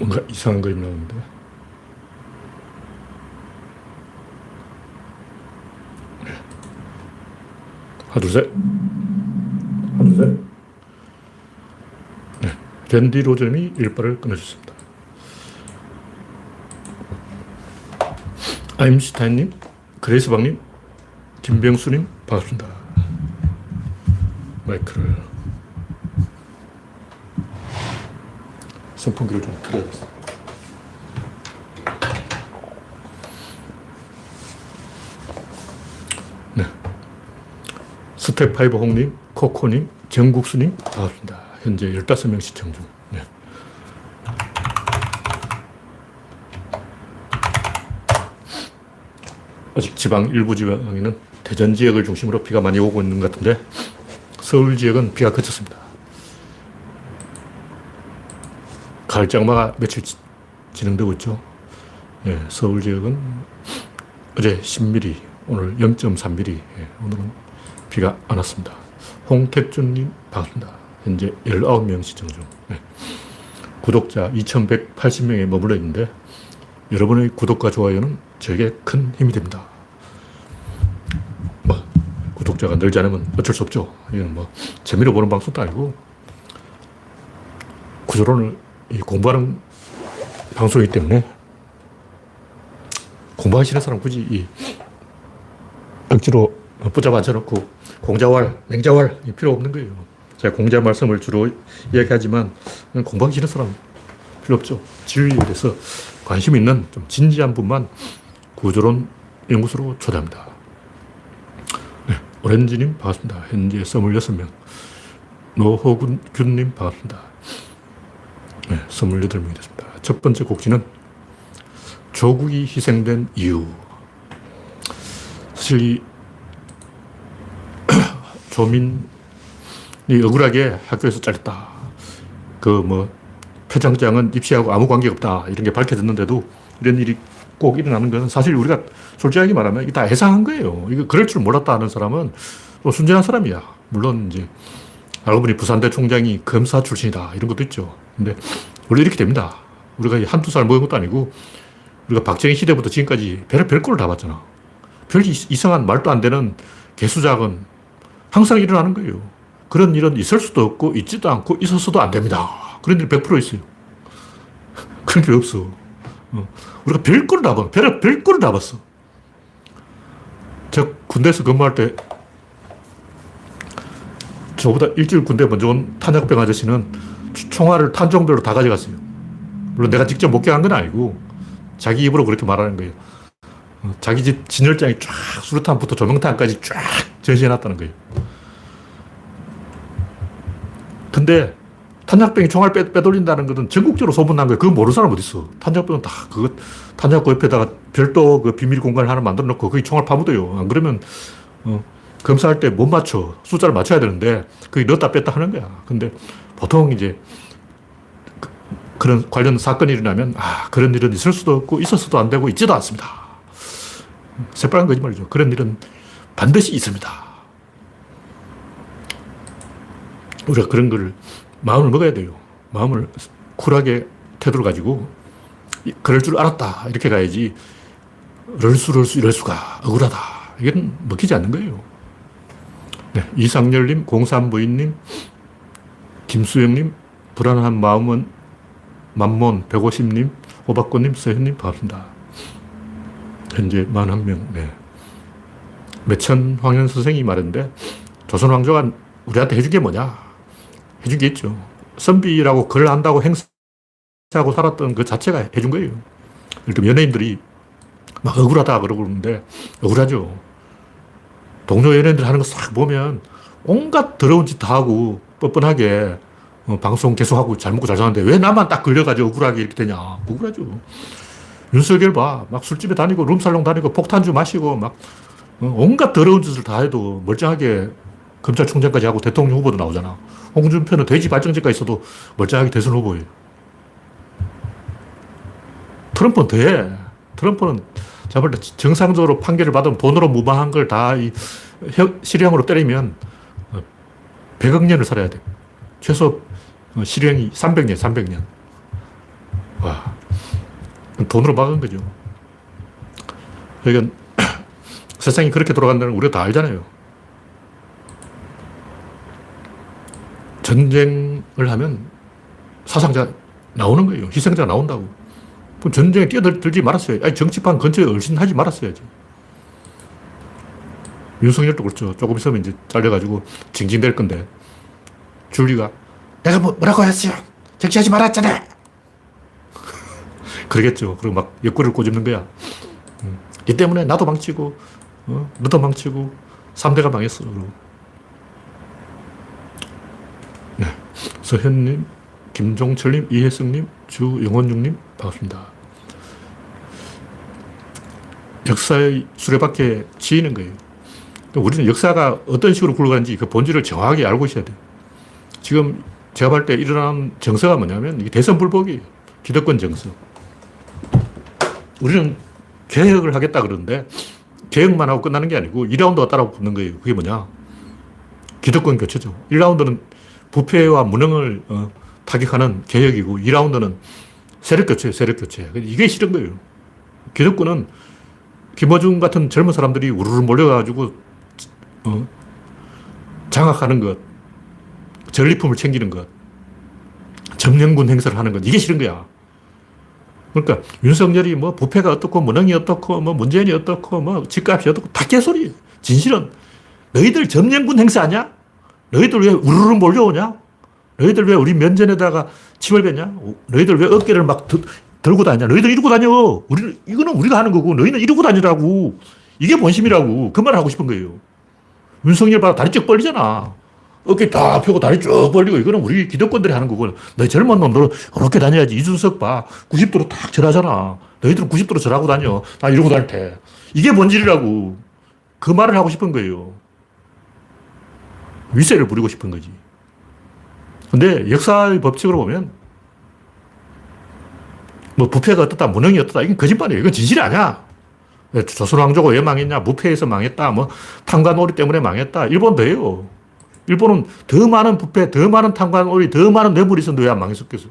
뭔가 이상한 그림 나오는데. 네. 하나, 둘, 셋. 하나, 둘, 셋. 네. 댄디 로저님이 일발을 끊어주셨습니다. 아임슈타인님, 그레이스방님, 김병수님, 반갑습니다. 마이크를 선풍기를 좀 틀어야겠어. 네. 스텝 파이브 홍님, 코코님, 정국수님, 반갑습니다. 현재 15명 시청 중. 네. 아직 지방 일부 지방에는 대전 지역을 중심으로 비가 많이 오고 있는 것 같은데 서울 지역은 비가 그쳤습니다. 가을 장마가 며칠 진행되고 있죠. 예, 서울 지역은 어제 10mm, 오늘 0.3mm, 예, 오늘은 비가 안 왔습니다. 홍택준님 반갑습니다. 현재 19명 시청 중. 예. 구독자 2180명에 머물러 있는데 여러분의 구독과 좋아요는 저에게 큰 힘이 됩니다. 뭐, 구독자가 늘지 않으면 어쩔 수 없죠. 이건 뭐, 재미로 보는 방송도 아니고, 구조론을 공부하는 방송이기 때문에, 공부하시는 사람 굳이 이 억지로 붙잡아 앉혀놓고, 공자왈, 맹자왈, 필요 없는 거예요. 제가 공자 말씀을 주로 이야기하지만, 공부하기 싫은 사람 필요 없죠. 진리에 대해서 관심 있는 좀 진지한 분만 구조론 연구소로 초대합니다. 네, 오렌지님 반갑습니다. 현재 26명. 노호균님 반갑습니다. 네, 28명이 됐습니다. 첫 번째 곡지는 조국이 희생된 이유. 사실 이 조민이 억울하게 학교에서 잘렸다. 그 뭐 표창장은 입시하고 아무 관계가 없다. 이런 게 밝혀졌는데도 이런 일이 꼭 일어나는 것은 사실 우리가 솔직하게 말하면 이게 다 예상한 거예요. 이거 그럴 줄 몰랐다 하는 사람은 또 순진한 사람이야. 물론 이제 알고 보니 부산대 총장이 검사 출신이다. 이런 것도 있죠. 근데 원래 이렇게 됩니다. 우리가 한두 살 먹은 것도 아니고 우리가 박정희 시대부터 지금까지 별, 별꼴을 다 봤잖아. 별 이상한 말도 안 되는 개수작은 항상 일어나는 거예요. 그런 일은 있을 수도 없고 있지도 않고 있었어도 안 됩니다. 그런 일 100% 있어요. 그런 게 없어. 어. 우리가 별거를 다 봐. 별, 별거를 다 봤어. 저 군대에서 근무할 때 저보다 일주일 군대 먼저 온 탄약병 아저씨는 총알을 탄종별로 다 가져갔어요. 물론 내가 직접 목격한 건 아니고 자기 입으로 그렇게 말하는 거예요. 어, 자기 집 진열장이 쫙 수류탄부터 조명탄까지 쫙 전시해놨다는 거예요. 근데 탄약병이 총알 빼, 빼돌린다는 것은 전국적으로 소문난 거예요. 그거 모르는 사람 어디 있어. 탄약병은 다 그거 탄약고 옆에다가 별도 그 비밀 공간을 하나 만들어 놓고 거기 총알 파묻어요. 안 그러면 어, 검사할 때 못 맞춰. 숫자를 맞춰야 되는데 거기 넣었다 뺐다 하는 거야. 근데 보통 이제 그, 런 관련 사건이 일어나면 아 그런 일은 있을 수도 없고 있었어도 안 되고 있지도 않습니다. 새빨간 거짓말이죠. 그런 일은 반드시 있습니다. 우리가 그런 걸 마음을 먹어야 돼요. 마음을 쿨하게 태도를 가지고 그럴 줄 알았다. 이렇게 가야지. 럴수, 럴수, 이럴 수가. 억울하다. 이건 먹히지 않는 거예요. 네, 이상열님, 공산부인님, 김수영님, 불안한 마음은 만몬, 150님, 호박꽃님, 서현님, 반갑습니다. 현재 41명, 네. 매천 황현 선생이 말했는데, 조선 왕조가 우리한테 해준 게 뭐냐? 해준 게 있죠. 선비라고 글 한다고 행사하고 살았던 그 자체가 해준 거예요. 예를 들면 연예인들이 막 억울하다 그러고 그러는데 억울하죠. 동료 연예인들 하는 거 싹 보면 온갖 더러운 짓 다 하고 뻔뻔하게 어, 방송 계속하고 잘 먹고 잘 사는데 왜 나만 딱 걸려가지고 억울하게 이렇게 되냐. 억울하죠. 윤석열 봐. 막 술집에 다니고 룸살롱 다니고 폭탄주 마시고 막 어, 온갖 더러운 짓을 다 해도 멀쩡하게 검찰총장까지 하고 대통령 후보도 나오잖아. 홍준표는 돼지 발정제가 있어도 멀쩡하게 대선 후보예요. 트럼프는 돼. 트럼프는 때 정상적으로 판결을 받으면 돈으로 무방한 걸 다 실형으로 때리면 100억 년을 살아야 돼. 최소 실형이 300년, 300년. 와. 돈으로 막은 거죠. 그러니까 세상이 그렇게 돌아간다는 걸 우리가 다 알잖아요. 전쟁을 하면 사상자 나오는 거예요. 희생자 나온다고. 그럼 전쟁에 뛰어들지 말았어요. 아니, 정치판 근처에 얼씬하지 말았어야지. 윤석열도 그렇죠. 조금 있으면 이제 잘려가지고 징징댈 건데. 줄리가 내가 뭐, 뭐라고 했어요? 정치하지 말았잖아! 그러겠죠. 그리고 막 옆구리를 꼬집는 거야. 음. 이 때문에 나도 망치고, 어? 너도 망치고, 3대가 망했어. 그리고. 네. 서현님, 김종철님, 이혜성님, 주영원중님, 반갑습니다. 역사의 수레바퀴에 지이는 거예요. 우리는 역사가 어떤 식으로 굴러가는지 그 본질을 정확하게 알고 있어야 돼요. 지금 제가 볼 때 일어난 정서가 뭐냐면 이게 대선 불복이에요. 기득권 정서. 우리는 개혁을 하겠다 그러는데 개혁만 하고 끝나는 게 아니고 2라운드가 따라 붙는 거예요. 그게 뭐냐? 기득권 교체죠. 1라운드는 부패와 무능을 어, 타격하는 개혁이고 2라운드는 세력 교체예요. 세력 교체. 이게 싫은 거예요. 기득권은 김어준 같은 젊은 사람들이 우르르 몰려가지고 어, 장악하는 것, 전리품을 챙기는 것, 점령군 행사를 하는 것, 이게 싫은 거야. 그러니까 윤석열이 뭐 부패가 어떻고 무능이 어떻고 뭐 문재인이 어떻고 뭐 집값이 어떻고 다 개소리. 진실은 너희들 점령군 행사 아냐? 너희들 왜 우르르 몰려오냐? 너희들 왜 우리 면전에다가 침을 뱉냐? 너희들 왜 어깨를 막 드, 들고 다니냐? 너희들 이러고 다녀. 우리 이거는 우리가 하는 거고 너희는 이러고 다니라고. 이게 본심이라고. 그 말을 하고 싶은 거예요. 윤석열 봐 다리 쭉 벌리잖아. 어깨 다 펴고 다리 쭉 벌리고 이거는 우리 기득권들이 하는 거고 너희 젊은 놈들은 이렇게 다녀야지. 이준석 봐. 90도로 탁 절하잖아. 너희들은 90도로 절하고 다녀. 나 이러고 다닐 때. 이게 본질이라고. 그 말을 하고 싶은 거예요. 위세를 부리고 싶은 거지. 근데 역사의 법칙으로 보면 뭐 부패가 어떻다, 무능이 어떻다, 이건 거짓말이에요. 이건 진실이 아니야. 조선 왕조가 왜 망했냐? 무패해서 망했다. 뭐 탐관오리 때문에 망했다. 일본도 해요. 일본은 더 많은 부패, 더 많은 탐관오리, 더 많은 뇌물이 있었는데 왜안 망했었겠어?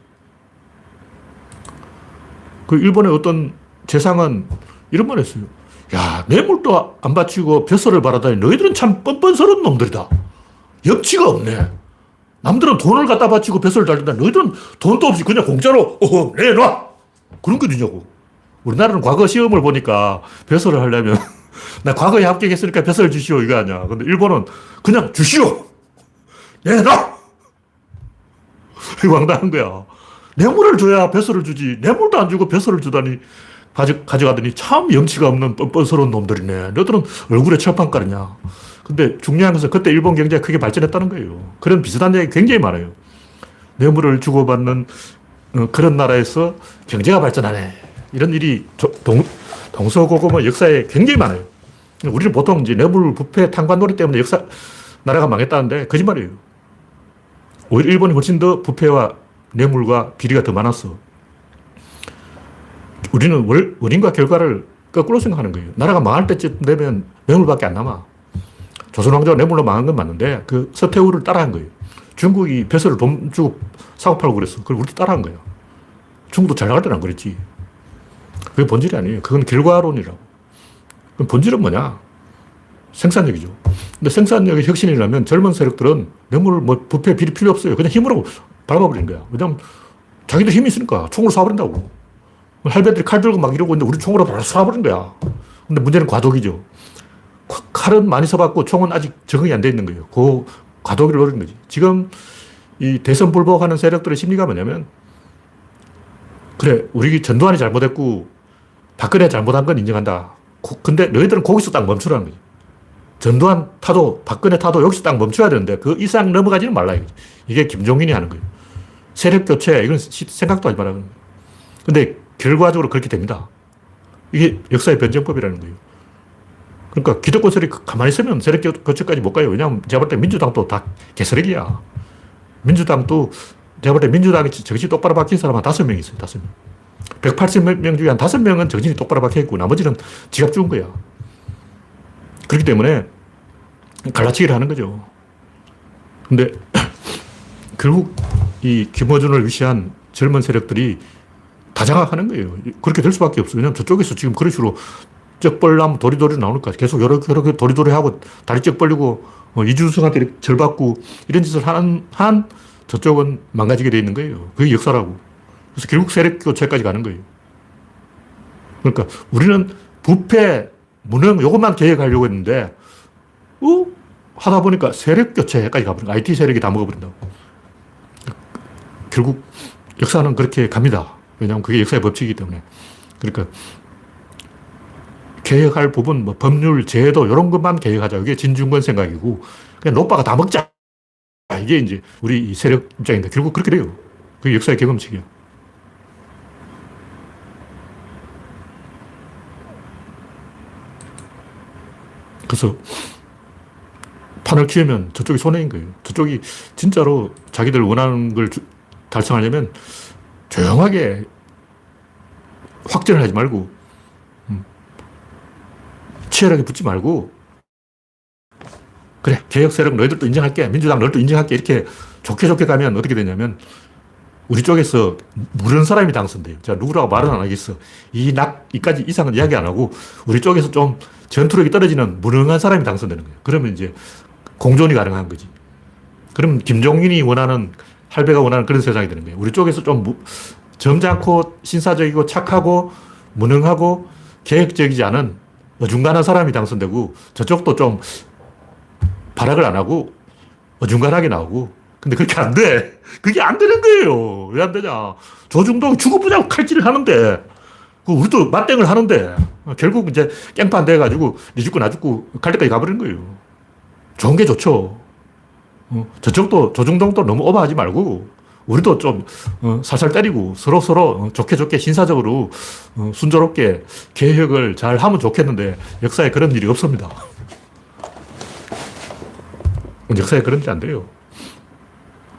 그 일본의 어떤 재상은 이런 말 했어요. 야, 뇌물도 안 바치고 벼슬을 바라다니 너희들은 참 뻔뻔스러운 놈들이다. 염치가 없네. 남들은 돈을 갖다 바치고 벼슬을 달린다. 너희들은 돈도 없이 그냥 공짜로, 어, 내놔! 그런 거 어디냐고. 우리나라는 과거 시험을 보니까 벼슬을 하려면 나 과거에 합격했으니까 벼슬 주시오 이거 아니야. 근데 일본은 그냥 주시오. 내놔. 이거 황당한 거야. 뇌물을 줘야 벼슬을 주지. 뇌물도 안 주고 벼슬을 주다니 가져, 가져가더니 참 염치가 없는 뻔뻔스러운 놈들이네. 너들은 얼굴에 철판 깔느냐. 근데 중요한 것은 그때 일본 경제가 크게 발전했다는 거예요. 그런 비슷한 얘기 굉장히 많아요. 뇌물을 주고받는 어, 그런 나라에서 경제가 발전하네. 이런 일이 동, 동서고금의 역사에 굉장히 많아요. 우리는 보통 이제 뇌물, 부패, 탕관놀이 때문에 역사, 나라가 망했다는데 거짓말이에요. 오히려 일본이 훨씬 더 부패와 뇌물과 비리가 더 많았어. 우리는 월, 원인과 결과를 거꾸로 생각하는 거예요. 나라가 망할 때쯤 되면 뇌물밖에 안 남아. 조선왕조가 뇌물로 망한 건 맞는데 그 서태후를 따라한 거예요. 중국이 벼슬을 돈 주고 사고 팔고 그랬어. 그걸 우리도 따라한 거야. 중국도 잘 나갈 때는 안 그랬지. 그게 본질이 아니에요. 그건 결과론이라고. 그럼 본질은 뭐냐? 생산력이죠. 근데 생산력의 혁신이라면 젊은 세력들은 뇌물, 뭐, 부패, 비리 필요 없어요. 그냥 힘으로 밟아버리는 거야. 왜냐면 자기들 힘이 있으니까 총으로 쏴버린다고. 할배들이 칼 들고 막 이러고 있는데 우리 총으로 바로 쏴버린 거야. 근데 문제는 과도기죠. 칼은 많이 써봤고 총은 아직 적응이 안 돼 있는 거예요. 그 과도기를 노리는 거지. 지금 이 대선 불복하는 세력들의 심리가 뭐냐면 그래, 우리 전두환이 잘못했고 박근혜 잘못한 건 인정한다. 근데 너희들은 거기서 딱 멈추라는 거지. 전두환 타도, 박근혜 타도 여기서 딱 멈춰야 되는데 그 이상 넘어가지는 말라. 이거지. 이게 김종인이 하는 거예요. 세력 교체, 이건 생각도 하지 말라는 거예요. 근데 결과적으로 그렇게 됩니다. 이게 역사의 변정법이라는 거예요. 그러니까 기득권 세력이 가만히 있으면 세력 교체까지 못 가요. 왜냐하면 제가 볼 때 민주당도 다 개쓰레기야. 민주당도 제가 볼 때 민주당이 정신이 똑바로 박힌 사람 한 다섯 명 있어요. 다섯 명. 180명 중에 한 다섯 명은 정신이 똑바로 박혀 있고 나머지는 지갑 죽은 거야. 그렇기 때문에 갈라치기를 하는 거죠. 근데 결국 이 김어준을 위시한 젊은 세력들이 다 장악하는 거예요. 그렇게 될 수밖에 없어요. 왜냐하면 저쪽에서 지금 그런 식으로 쩍 벌나면 도리도리 나오니까 계속 여러, 여러 개 도리도리 하고 다리 쩍 벌리고 어, 이준석한테 절 받고 이런 짓을 하는 한 저쪽은 망가지게 돼 있는 거예요. 그게 역사라고. 그래서 결국 세력 교체까지 가는 거예요. 그러니까 우리는 부패, 무능, 요것만 계획하려고 했는데, 어? 하다 보니까 세력 교체까지 가버린 거 IT 세력이 다 먹어버린다고. 결국 역사는 그렇게 갑니다. 왜냐하면 그게 역사의 법칙이기 때문에. 그러니까 개혁할 부분, 뭐 법률, 제도, 이런 것만 개혁하자. 이게 진중권 생각이고, 그냥 노빠가 다 먹자. 이게 이제 우리 세력 입장인데, 결국 그렇게 돼요. 그게 역사의 경험칙이야. 그래서 판을 키우면 저쪽이 손해인 거예요. 저쪽이 진짜로 자기들 원하는 걸 달성하려면 조용하게 확전을 하지 말고 음, 치열하게 붙지 말고 그래 개혁 세력 너희들도 인정할게 민주당 너희들도 인정할게 이렇게 좋게 좋게 가면 어떻게 되냐면 우리 쪽에서 무른 사람이 당선돼요. 제가 누구라고 말은 안 하겠어. 이 낙, 이까지 이상은 이야기 안 하고 우리 쪽에서 좀 전투력이 떨어지는 무능한 사람이 당선되는 거예요. 그러면 이제 공존이 가능한 거지. 그럼 김종인이 원하는, 할배가 원하는 그런 세상이 되는 거예요. 우리 쪽에서 좀 무, 점잖고 신사적이고 착하고 무능하고 계획적이지 않은 어중간한 사람이 당선되고 저쪽도 좀 발악을 안 하고 어중간하게 나오고 근데 그렇게 안 돼. 그게 안 되는 거예요. 왜 안 되냐. 조중동 죽어보자고 칼질을 하는데, 그 우리도 맞땡을 하는데, 결국 이제 깽판 돼가지고, 니 죽고 나 죽고 갈 때까지 가버리는 거예요. 좋은 게 좋죠. 어, 저쪽도, 조중동도 너무 오버하지 말고, 우리도 좀, 어, 살살 때리고, 서로 서로 어, 좋게 좋게 신사적으로, 어, 순조롭게 개혁을 잘 하면 좋겠는데, 역사에 그런 일이 없습니다. 역사에 그런 일이 안 돼요.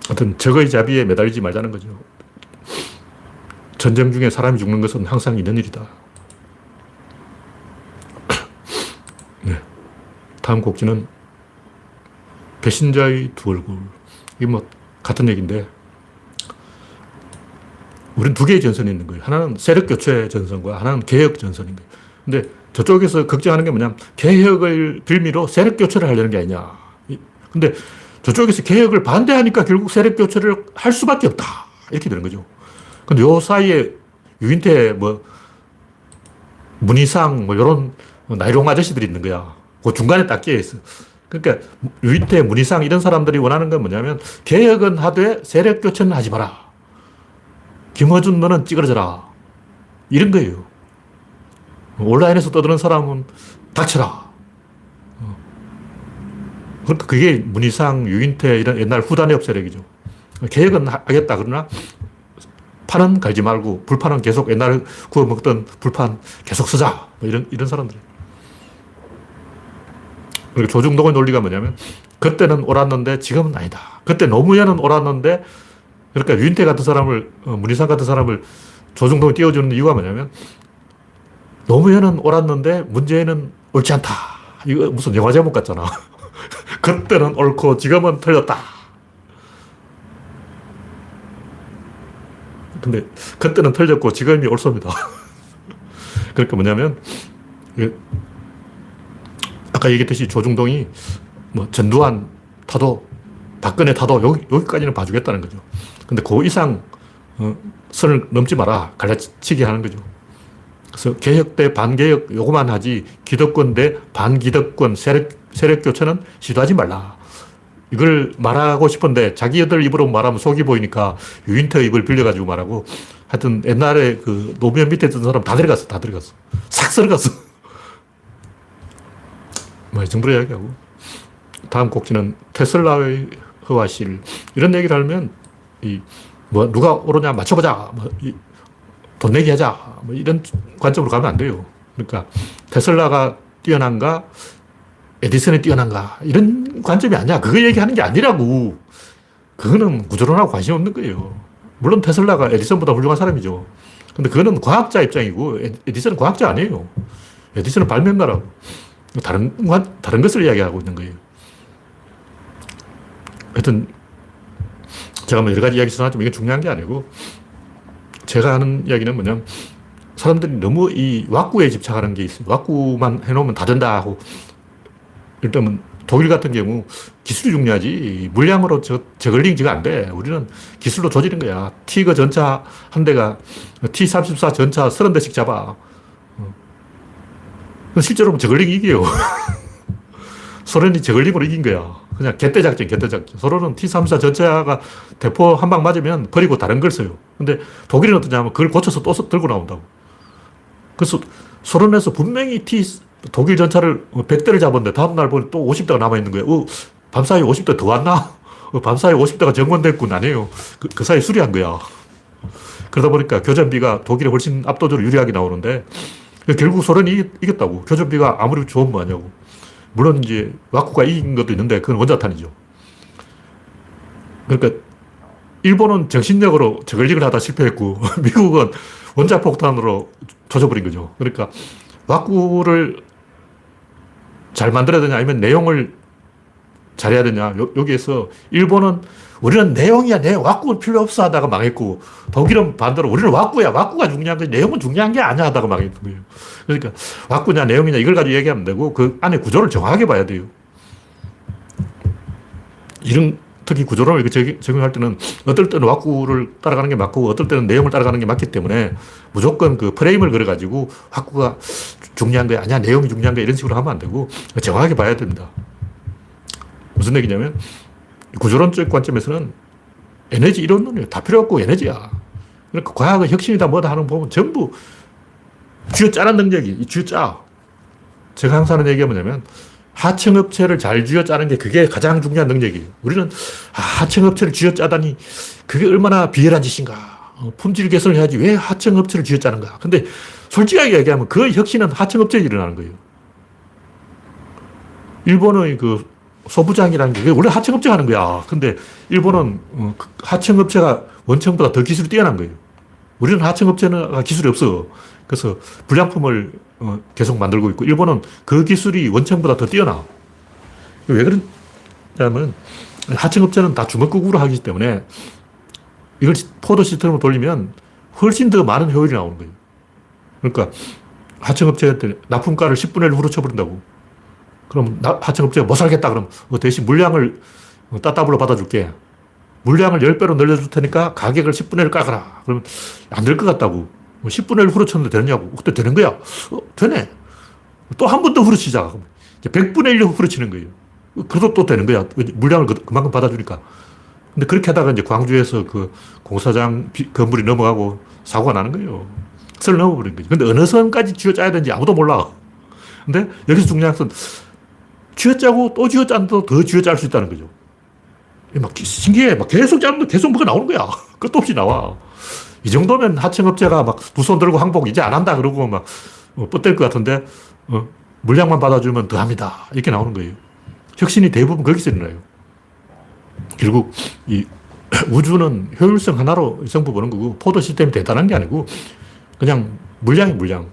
하여튼 적의 자비에 매달리지 말자는 거죠. 전쟁 중에 사람이 죽는 것은 항상 있는 일이다. 네. 다음 곡지는 배신자의 두 얼굴. 이게 뭐 같은 얘기인데 우리는 두 개의 전선이 있는 거예요. 하나는 세력 교체 전선과 하나는 개혁 전선인 거예요. 근데 저쪽에서 걱정하는 게 뭐냐면 개혁을 빌미로 세력 교체를 하려는 게 아니냐. 근데 저쪽에서 개혁을 반대하니까 결국 세력 교체를 할 수밖에 없다. 이렇게 되는 거죠. 근데 요 사이에 유인태 뭐 문희상 뭐 이런 나이롱 아저씨들이 있는 거야. 그 중간에 딱 끼어 있어. 그러니까 유인태, 문희상 이런 사람들이 원하는 건 뭐냐면 개혁은 하되 세력 교체는 하지 마라. 김어준 너는 찌그러져라. 이런 거예요. 온라인에서 떠드는 사람은 닥쳐라. 그러니까 그게 문희상, 유인태 이런 옛날 후단협 세력이죠. 개혁은 하겠다. 그러나 판은 갈지 말고 불판은 계속 옛날에 구워 먹던 불판 계속 쓰자. 뭐 이런, 이런 사람들. 그러니까 조중동의 논리가 뭐냐면 그때는 옳았는데 지금은 아니다. 그때 노무현은 옳았는데 그러니까 유인태 같은 사람을, 어, 문희상 같은 사람을 조중동에 띄워주는 이유가 뭐냐면 노무현은 옳았는데 문재인은 옳지 않다. 이거 무슨 영화 제목 같잖아. 그때는 옳고 지금은 틀렸다. 근데 그때는 틀렸고 지금이 옳습니다. 그러니까 뭐냐면 아까 얘기했듯이 조중동이 뭐 전두환 타도 박근혜 타도 여기, 여기까지는 봐주겠다는 거죠. 근데 그 이상 어, 선을 넘지 마라. 갈라치기 하는 거죠. 그래서 개혁 대 반개혁 요거만 하지 기득권 대 반기득권 세력, 세력 교체는 시도하지 말라. 이걸 말하고 싶은데 자기들 입으로 말하면 속이 보이니까 유인터 입을 빌려가지고 말하고 하여튼 옛날에 그 노무현 밑에 있던 사람 다 들어갔어. 다 들어갔어. 싹 들어갔어. 뭐, 이 정도로 이야기하고. 다음 곡지는 테슬라의 허와실. 이런 얘기를 하면, 이, 뭐, 누가 오르냐 맞춰보자. 뭐, 이, 돈 내기 하자. 뭐 이런 관점으로 가면 안 돼요. 그러니까 테슬라가 뛰어난가, 에디슨이 뛰어난가, 이런 관점이 아니야. 그거 얘기하는 게 아니라고. 그거는 구조론하고 관심 없는 거예요. 물론 테슬라가 에디슨보다 훌륭한 사람이죠. 근데 그거는 과학자 입장이고, 에디슨은 과학자 아니에요. 에디슨은 발명가라고. 다른, 다른 것을 이야기하고 있는 거예요. 하여튼, 제가 뭐 여러 가지 이야기 전하지만 이게 중요한 게 아니고, 제가 하는 이야기는 뭐냐면 사람들이 너무 이 왁구에 집착하는 게 있어요. 왁구만 해놓으면 다 된다 하고 일단은 독일 같은 경우 기술이 중요하지 물량으로 저, 저글링 지가 안 돼. 우리는 기술로 조지는 거야. 티거 전차 한 대가 T-34 전차 30대씩 잡아. 어. 실제로 저글링 이겨요. 소련이 저글링으로 이긴 거야. 그냥 개떼 작전, 개떼 작전. 서로는 T-34 전차가 대포 한 방 맞으면 버리고 다른 걸 써요. 근데 독일은 어떠냐면 그걸 고쳐서 또 들고 나온다고. 그래서 소련에서 분명히 T, 독일 전차를 100대를 잡았는데 다음날 보니 또 50대가 남아있는 거예요. 어, 밤사이 50대 더 왔나? 어, 밤사이 50대가 정원됐군. 아니에요. 그, 그 사이 수리한 거야. 그러다 보니까 교전비가 독일이 훨씬 압도적으로 유리하게 나오는데 결국 소련이 이겼다고. 교전비가 아무리 좋은 거 아니냐고. 물론 이제 와쿠가 이긴 것도 있는데 그건 원자탄이죠. 그러니까 일본은 정신력으로 저글링을 하다 실패했고 미국은 원자폭탄으로 조져버린 거죠. 그러니까 와꾸를 잘 만들어야 되냐 아니면 내용을 잘해야 되냐 요, 여기에서 일본은 우리는 내용이야 내용 와꾸는 필요 없어 하다가 망했고 독일은 반대로 우리는 와꾸야 와꾸가 중요한 거 내용은 중요한 게 아니야 하다가 망했던 거예요. 그러니까 와꾸냐 내용이냐 이걸 가지고 얘기하면 되고 그 안에 구조를 정확하게 봐야 돼요. 이런 특히 구조론을 적용할 때는 어떨 때는 와꾸를 따라가는 게 맞고 어떨 때는 내용을 따라가는 게 맞기 때문에 무조건 그 프레임을 걸어가지고 와꾸가 중요한 거야 아니야 내용이 중요한 거야 이런 식으로 하면 안 되고 정확하게 봐야 됩니다. 무슨 얘기냐면 구조론적 관점에서는 에너지 이론론이에요. 다 필요 없고 에너지야. 그러니까 과학은 혁신이다 뭐다 하는 거 보면 전부 쥐어짜는 능력이 쥐어짜. 제가 항상 하는 얘기가 뭐냐면 하청업체를 잘 쥐어짜는 게 그게 가장 중요한 능력이에요. 우리는 아, 하청업체를 쥐어짜다니 그게 얼마나 비열한 짓인가. 어, 품질 개선을 해야지 왜 하청업체를 쥐어짜는가. 근데 솔직하게 얘기하면 그 혁신은 하청업체에 일어나는 거예요. 일본의 그 소부장이라는 게 원래 하청업체가 하는 거야. 근데 일본은 어, 그 하청업체가 원청보다 더 기술이 뛰어난 거예요. 우리는 하청업체는 기술이 없어. 그래서 불량품을 어, 계속 만들고 있고, 일본은 그 기술이 원청보다 더 뛰어나. 왜 그러냐면, 하청업체는 다 주먹구구로 하기 때문에, 이걸 포도 시스템으로 돌리면 훨씬 더 많은 효율이 나오는 거예요. 그러니까, 하청업체한테 납품가를 10분의 1 후려쳐버린다고. 그럼 하청업체가 못 살겠다 그럼 뭐 대신 물량을 따따블로 받아줄게. 물량을 10배로 늘려줄 테니까 가격을 10분의 1 깎아라. 그러면 안될 것 같다고. 10분의 뭐1 후려쳤는데 되느냐고. 그때 되는 거야. 어, 되네. 또 한 번 더 후려치자. 100분의 1 후려치는 거예요. 그래도 또 되는 거야. 물량을 그, 그만큼 받아주니까. 근데 그렇게 하다가 이제 광주에서 그 공사장 건물이 넘어가고 사고가 나는 거예요. 설 넘어버린 거지. 근데 어느 선까지 쥐어짜야 되는지 아무도 몰라. 근데 여기서 중요한 것은 쥐어짜고 또 쥐어짜도 더 쥐어짤 수 있다는 거죠. 막 신기해. 막 계속 짜면 계속 뭐가 나오는 거야. 끝도 없이 나와. 이 정도면 하청업체가 막 두 손 들고 항복 이제 안 한다 그러고 막 어, 뻗댈 것 같은데 어, 물량만 받아주면 더 합니다. 이렇게 나오는 거예요. 혁신이 대부분 거기서 일어나요. 결국 이 우주는 효율성 하나로 성부 보는 거고 포도 시스템이 대단한 게 아니고 그냥 물량이 물량.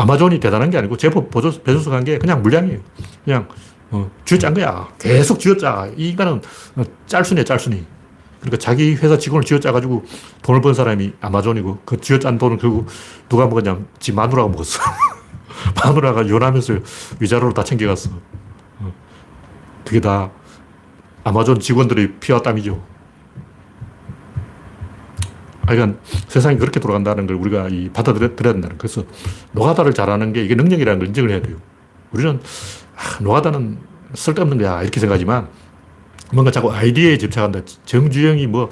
아마존이 대단한 게 아니고 제법 배조수 간게 그냥 물량이에요. 그냥 어, 쥐어짠 거야. 계속 쥐어짜. 이 인간은 어, 짤순이야, 짤순이. 그러니까 자기 회사 직원을 쥐어짜가지고 돈을 번 사람이 아마존이고 그 쥐어짠 돈을 결국 누가 먹었냐? 지 마누라가 먹었어. 마누라가 요남에서 위자료로 다 챙겨갔어. 어. 그게 다 아마존 직원들의 피와 땀이죠. 하여간 세상이 그렇게 돌아간다는 걸 우리가 이 받아들여야 된다는 그래서 노가다를 잘하는 게 이게 능력이라는 걸 인정을 해야 돼요. 우리는 아, 노가다는 쓸데없는 거야 이렇게 생각하지만 뭔가 자꾸 아이디어에 집착한다. 정주영이 뭐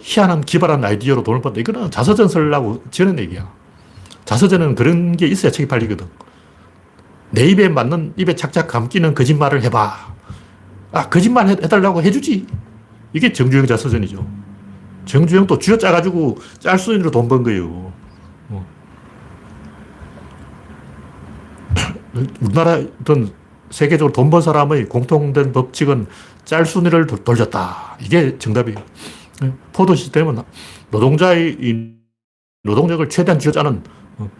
희한한 기발한 아이디어로 돈을 번다. 이거는 자서전 쓰려고 지어낸 얘기야. 자서전은 그런 게 있어야 책이 팔리거든. 내 입에 맞는 입에 착착 감기는 거짓말을 해봐. 아, 거짓말 해달라고 해주지. 이게 정주영 자서전이죠. 정주영도 쥐어짜가지고 짤수인으로 돈 번 거예요. 어. 우리나라 어떤 세계적으로 돈 번 사람의 공통된 법칙은 짤순위를 돌렸다. 이게 정답이에요. 포도 시스템은 노동자의 노동력을 최대한 쥐어짜는 어,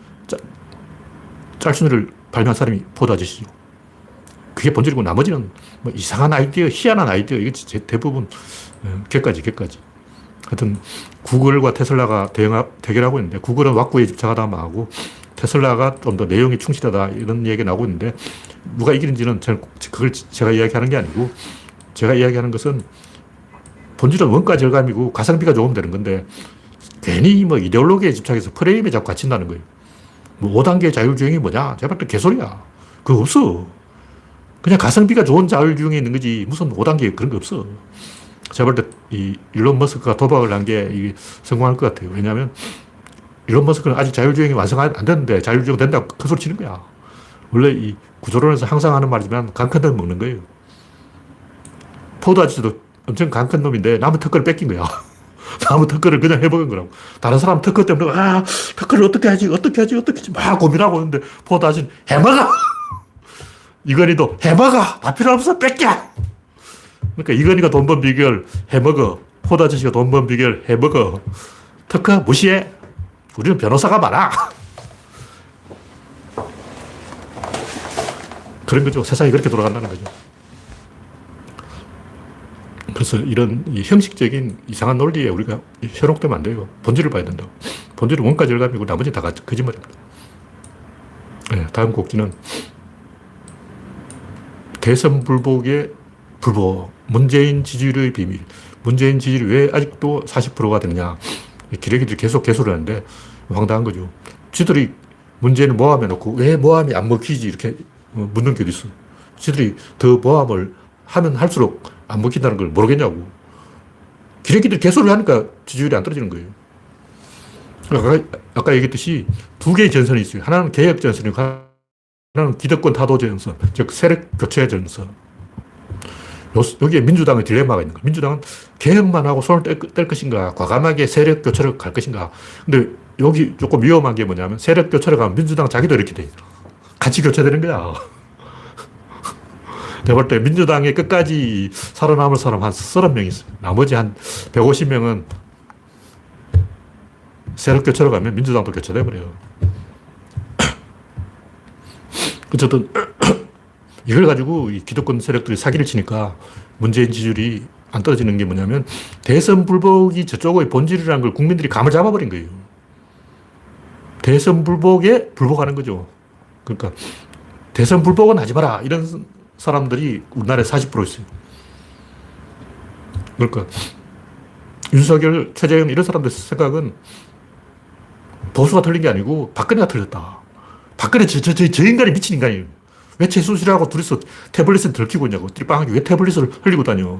짤순위를 발명한 사람이 포도 아저씨죠. 그게 본질이고 나머지는 뭐 이상한 아이디어, 희한한 아이디어, 이게 대부분 어, 개까지, 개까지. 하여튼 구글과 테슬라가 대응하, 대결하고 있는데 구글은 왁구에 집착하다 말고 테슬라가 좀 더 내용이 충실하다 이런 얘기가 나오고 있는데 누가 이기는지는 그걸 제가 이야기하는 게 아니고 제가 이야기하는 것은 본질은 원가 절감이고 가성비가 좋으면 되는 건데 괜히 뭐 이데올로기에 집착해서 프레임에 자꾸 갇힌다는 거예요. 뭐 5단계 자율주행이 뭐냐? 제발 또 개소리야. 그거 없어. 그냥 가성비가 좋은 자율주행이 있는 거지 무슨 5단계 그런 거 없어. 제가 볼때이 일론 머스크가 도박을 한 게 성공할 것 같아요. 왜냐하면 일론 머스크는 아직 자율주행이 완성 안 됐는데 자율주행 된다고 큰 소리 치는 거야. 원래 이 구조론에서 항상 하는 말이지만 간 큰 놈 먹는 거예요. 포드 아저씨도 엄청 간 큰 놈인데 남의 특허를 베낀 거야. 남의 특허를 그냥 해먹은 거라고. 다른 사람 특허 때문에 아 특허를 어떻게 하지 어떻게 하지 어떻게 하지 막 고민하고 있는데 포드 아저씨는 해먹어. 이건희도 해먹어. 다 필요 없어 베껴. 그러니까 이건희가 돈 번 비결 해먹어. 포드 아저씨가 돈 번 비결 해먹어. 특허 무시해. 우리는 변호사가 많아. 그런 거죠. 세상이 그렇게 돌아간다는 거죠. 그래서 이런 형식적인 이상한 논리에 우리가 현혹되면 안 돼요. 본질을 봐야 된다. 본질은 원가 절감이고 나머지 다 거짓말입니다. 네, 다음 꼭지는 대선 불복의 불복. 문재인 지지율의 비밀. 문재인 지지율이 왜 아직도 40%가 되느냐. 기레기들이 계속 개소를 하는데 황당한 거죠. 지들이 문제는 모함해 놓고 왜 모함이 안 먹히지 이렇게 묻는 게 어딨어. 지들이 더 모함을 하면 할수록 안 먹힌다는 걸 모르겠냐고. 기레기들 개소를 하니까 지지율이 안 떨어지는 거예요. 아까, 아까 얘기했듯이 두 개의 전선이 있어요. 하나는 개혁 전선이고 하나는 기득권 타도 전선, 즉 세력 교체 전선. 여기에 민주당의 딜레마가 있는 거예요. 민주당은 개혁만 하고 손을 뗄, 뗄 것인가, 과감하게 세력 교체를 갈 것인가. 근데 여기 조금 위험한 게 뭐냐면 세력 교체를 가면 민주당 자기도 이렇게 돼. 같이 교체되는 거야. 내가 볼 때 민주당에 끝까지 살아남을 사람 한 30명 있어요. 나머지 한 150명은 세력 교체로 가면 민주당도 교체돼 버려요. 어쨌든 이걸 가지고 이 기득권 세력들이 사기를 치니까 문재인 지지율이 안 떨어지는 게 뭐냐면 대선 불복이 저쪽의 본질이라는 걸 국민들이 감을 잡아버린 거예요. 대선 불복에 불복하는 거죠. 그러니까 대선 불복은 하지 마라. 이런 사람들이 우리나라에 40% 있어요. 그러니까 윤석열, 최재형 이런 사람들 생각은 보수가 틀린 게 아니고 박근혜가 틀렸다. 박근혜 저, 저, 저, 저 인간이 미친 인간이에요. 왜 최순실하고 둘이서 태블릿을 들키고 있냐고. 띠빵하게 왜 태블릿을 흘리고 다녀.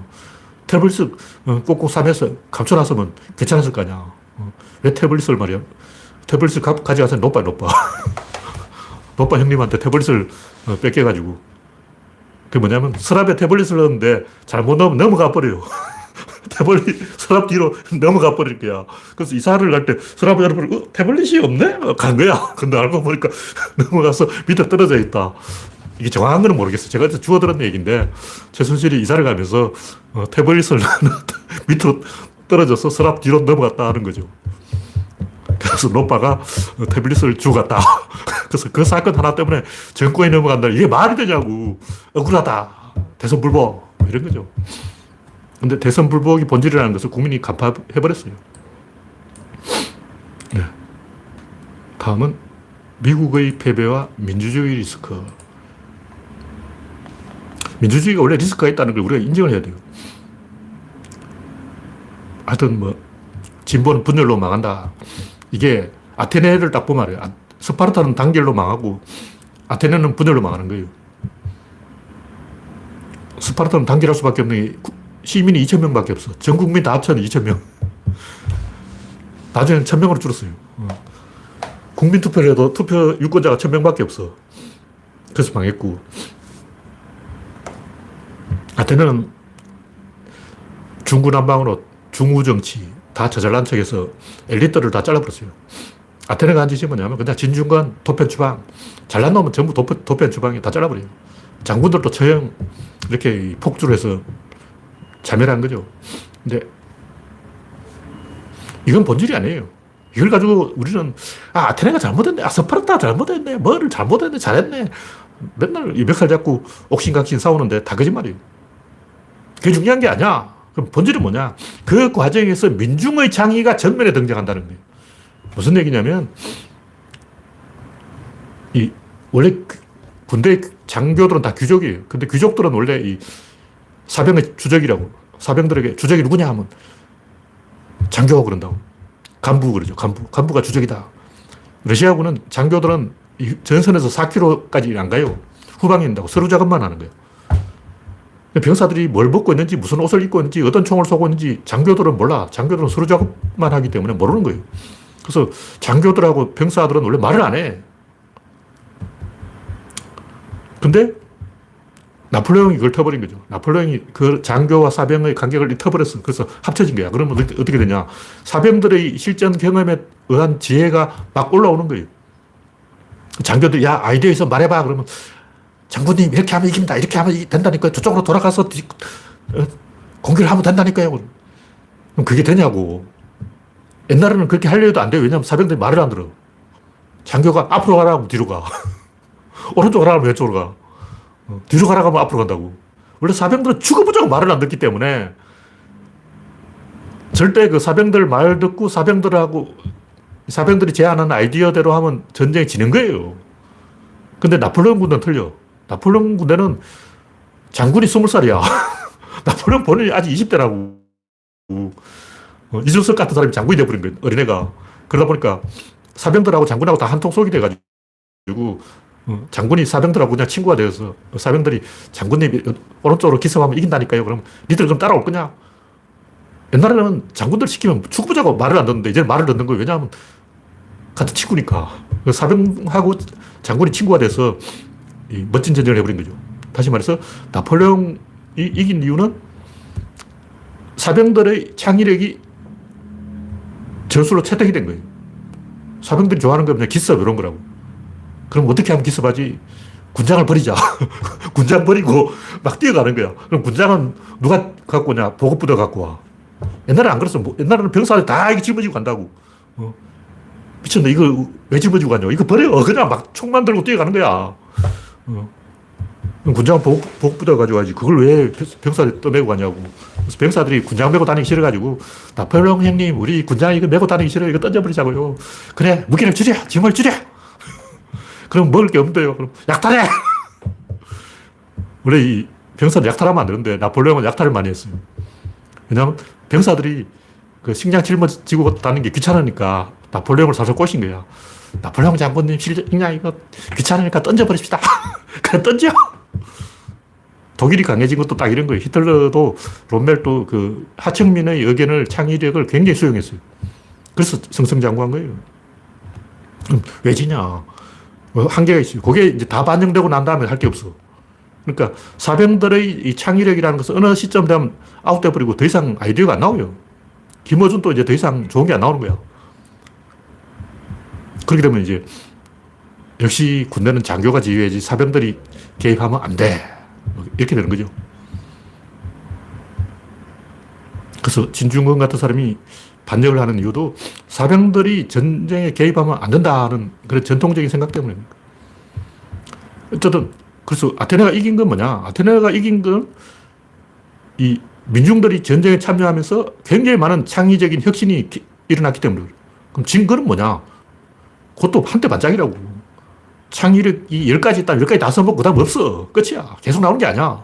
태블릿을 어, 꼭꼭 싸매서 감춰놨으면 괜찮았을 거 아니야. 어, 왜 태블릿을 말이야. 태블릿을 가, 져가서 노빠, 노빠. 노빠 형님한테 태블릿을 어, 뺏겨가지고. 그게 뭐냐면 서랍에 태블릿을 넣었는데 잘못 넣으면 넘어가 버려요. 태블릿 서랍 뒤로 넘어가 버릴 거야. 그래서 이사를 갈 때 서랍을 열어보고 어, 태블릿이 없네? 간 거야. 근데 알고 보니까 넘어가서 밑에 떨어져 있다. 이게 정확한 건 모르겠어요. 제가 주워 들은 얘기인데 최순실이 이사를 가면서 어, 태블릿을 밑으로 떨어져서 서랍 뒤로 넘어갔다 하는 거죠. 그래서 노빠가 태블릿을 주고 갔다. 그래서 그 사건 하나 때문에 정권이 넘어간다. 이게 말이 되냐고. 억울하다. 대선 불복. 이런 거죠. 근데 대선 불복이 본질이라는 것을 국민이 간파해버렸어요. 네. 다음은 미국의 패배와 민주주의 리스크. 민주주의가 원래 리스크가 있다는 걸 우리가 인정을 해야 돼요. 하여튼 뭐, 진보는 분열로 망한다. 이게 아테네를 딱 보면 알아요. 스파르타는 단결로 망하고 아테네는 분열로 망하는 거예요. 스파르타는 단결할 수밖에 없는 게 시민이 2천 명밖에 없어. 전 국민 다 합쳐는 2천 명. 나중에는 천 명으로 줄었어요. 어. 국민 투표를 해도 투표 유권자가 천 명밖에 없어. 그래서 망했고. 아테네는 중구난방으로 중우정치, 다 저잘난 척해서 엘리트를 다 잘라버렸어요. 아테네가 한 짓이 뭐냐면 그냥 진중권, 도편추방, 잘난 놈은 전부 도편, 도편추방이 다 잘라버려요. 장군들도 처형 이렇게 폭주를 해서 자멸한 거죠. 근데 이건 본질이 아니에요. 이걸 가지고 우리는 아, 아테네가 잘못했네. 아, 스파르타 잘못했네. 뭐를 잘못했네. 잘했네. 맨날 이 멱살 잡고 옥신각신 싸우는데 다 거짓말이에요. 그게 중요한 게 아니야. 그럼 본질은 뭐냐? 그 과정에서 민중의 창의가 전면에 등장한다는 거예요. 무슨 얘기냐면, 이, 원래 그 군대 장교들은 다 귀족이에요. 근데 귀족들은 원래 이 사병의 주적이라고. 사병들에게 주적이 누구냐 하면 장교가 그런다고. 간부 그러죠. 간부. 간부가 주적이다. 러시아군은 장교들은 전선에서 4km까지 안 가요. 후방에 있다고 서로 작업만 하는 거예요. 병사들이 뭘 먹고 있는지, 무슨 옷을 입고 있는지, 어떤 총을 쏘고 있는지 장교들은 몰라. 장교들은 서로 작업만 하기 때문에 모르는 거예요. 그래서 장교들하고 병사들은 원래 말을 안 해. 근데 나폴레옹이 그걸 터버린 거죠. 나폴레옹이 그 장교와 사병의 간격을 터버렸어. 그래서 합쳐진 거야. 그러면 어떻게 되냐. 사병들의 실전 경험에 의한 지혜가 막 올라오는 거예요. 장교들, 야, 아이디어 있어 말해봐. 그러면 장군님, 이렇게 하면 이깁니다. 이렇게 하면 된다니까요. 저쪽으로 돌아가서 어, 공격을 하면 된다니까요. 그럼 그게 되냐고. 옛날에는 그렇게 하려 해도 안 돼요. 왜냐하면 사병들이 말을 안 들어. 장교가 앞으로 가라 하면 뒤로 가. 오른쪽으로 가라 하면 왼쪽으로 가. 어, 뒤로 가라 하면 앞으로 간다고. 원래 사병들은 죽어보자고 말을 안 듣기 때문에 절대 그 사병들 말 듣고 사병들하고 사병들이 제안하는 아이디어대로 하면 전쟁이 지는 거예요. 근데 나폴레옹 군대는 틀려. 나폴레옹 군대는 장군이 20살이야. 나폴레옹 본인이 아직 20대라고. 어, 이준석 같은 사람이 장군이 돼버린 거예요. 어린애가. 그러다 보니까 사병들하고 장군하고 다 한통 속이 돼가지고 어, 장군이 사병들하고 그냥 친구가 되어서 사병들이 장군님 오른쪽으로 기습하면 이긴다니까요. 그럼 니들 그럼 따라올 거냐? 옛날에는 장군들 시키면 죽어보자고 말을 안 듣는데 이제는 말을 듣는 거예요. 왜냐하면 같은 친구니까. 그 사병하고 장군이 친구가 돼서 멋진 전쟁을 해버린 거죠. 다시 말해서 나폴레옹이 이긴 이유는 사병들의 창의력이 저술로 채택이 된 거예요. 사병들이 좋아하는 거 그냥 기습 이런 거라고. 그럼 어떻게 하면 기습하지? 군장을 버리자. 군장 버리고 막 뛰어가는 거야. 그럼 군장은 누가 갖고 오냐? 보급부대 갖고 와. 옛날에 안 그랬어. 뭐 옛날에는 병사들 다 이게 짊어지고 간다고. 어. 미쳤네. 이거 왜 짊어지고 가냐. 이거 버려. 그냥 막 총만 들고 뛰어가는 거야. 어. 군장 보급, 보급부대 가지고 지 그걸 왜 병사들 떠메고 가냐고. 그래서 병사들이 군장 메고 다니기 싫어가지고, 나폴레옹 형님, 우리 군장 이거 메고 다니기 싫어요. 이거 던져버리자고요. 그래, 무기를 줄여! 짐을 줄여! 그럼 먹을 게 없대요. 그럼 약탈해! 원래 이 병사는 약탈하면 안 되는데 나폴레옹은 약탈을 많이 했어요. 왜냐하면 병사들이 그 식량 짊어지고 다니는 게 귀찮으니까 나폴레옹을 사서 꼬신 거야. 나폴레옹 장군님 식량 이거 귀찮으니까 던져버립시다. 그냥 던져! 독일이 강해진 것도 딱 이런 거예요. 히틀러도 롬멜도 그 하청민의 의견을 창의력을 굉장히 수용했어요. 그래서 승승장구한 거예요. 왜 지냐? 뭐 한계가 있어요. 그게 이제 다 반영되고 난 다음에 할 게 없어. 그러니까 사병들의 이 창의력이라는 것은 어느 시점 되면 아웃돼 버리고 더 이상 아이디어가 안 나와요. 김어준 또 이제 더 이상 좋은 게 안 나오는 거야. 그렇게 되면 이제 역시 군대는 장교가 지휘해야지 사병들이 개입하면 안 돼. 뭐 이렇게 되는 거죠. 그래서 진중권 같은 사람이 반역을 하는 이유도 사병들이 전쟁에 개입하면 안 된다는 그런 전통적인 생각 때문입니다. 어쨌든, 그래서 아테네가 이긴 건 뭐냐? 아테네가 이긴 건 이 민중들이 전쟁에 참여하면서 굉장히 많은 창의적인 혁신이 일어났기 때문에 그럼 증거는 뭐냐? 그것도 한때 반짝이라고. 창의력이 10가지 있다 10가지 다 써먹고 그 다음 없어. 끝이야. 계속 나오는 게 아니야.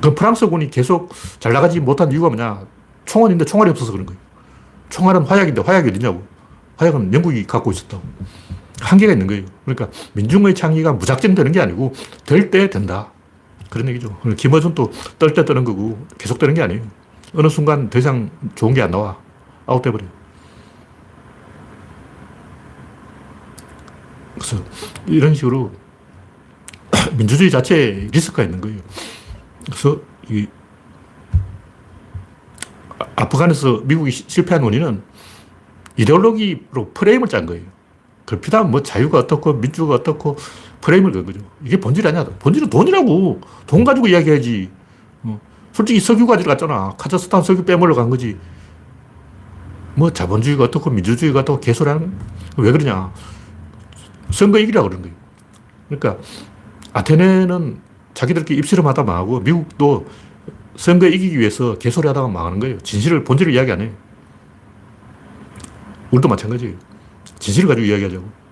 그 프랑스군이 계속 잘 나가지 못한 이유가 뭐냐? 있는데 총알이 없어서 그런 거예요. 총알은 화약인데 화약이 어디냐고. 화약은 영국이 갖고 있었다고. 한계가 있는 거예요. 그러니까 민중의 창의가 무작정 되는 게 아니고 될 때 된다. 그런 얘기죠. 김어준도 떨때 뜨는 거고 계속 되는 게 아니에요. 어느 순간 더 이상 좋은 게 안 나와. 아웃돼 버려요. 그래서 이런 식으로 민주주의 자체에 리스크가 있는 거예요. 그래서 이 아프간에서 미국이 실패한 원인은 이데올로기로 프레임을 짠 거예요. 그렇다면 뭐 자유가 어떻고 민주가 어떻고 프레임을 건 거죠. 이게 본질이 아니야. 본질은 돈이라고. 돈 가지고 이야기해야지. 어. 솔직히 석유 가지러 갔잖아. 카자흐스탄 석유 빼먹으러 간 거지. 뭐 자본주의가 어떻고 민주주의가 어떻고 개소리하는 왜 그러냐. 선거 이기라고 그런 거예요. 그러니까 아테네는 자기들끼리 입실험하다 망하고 미국도 선거 이기기 위해서 개소리 하다가 망하는 거예요. 진실을, 본질을 이야기 안 해요. 우리도 마찬가지예요. 진실을 가지고 이야기하자고.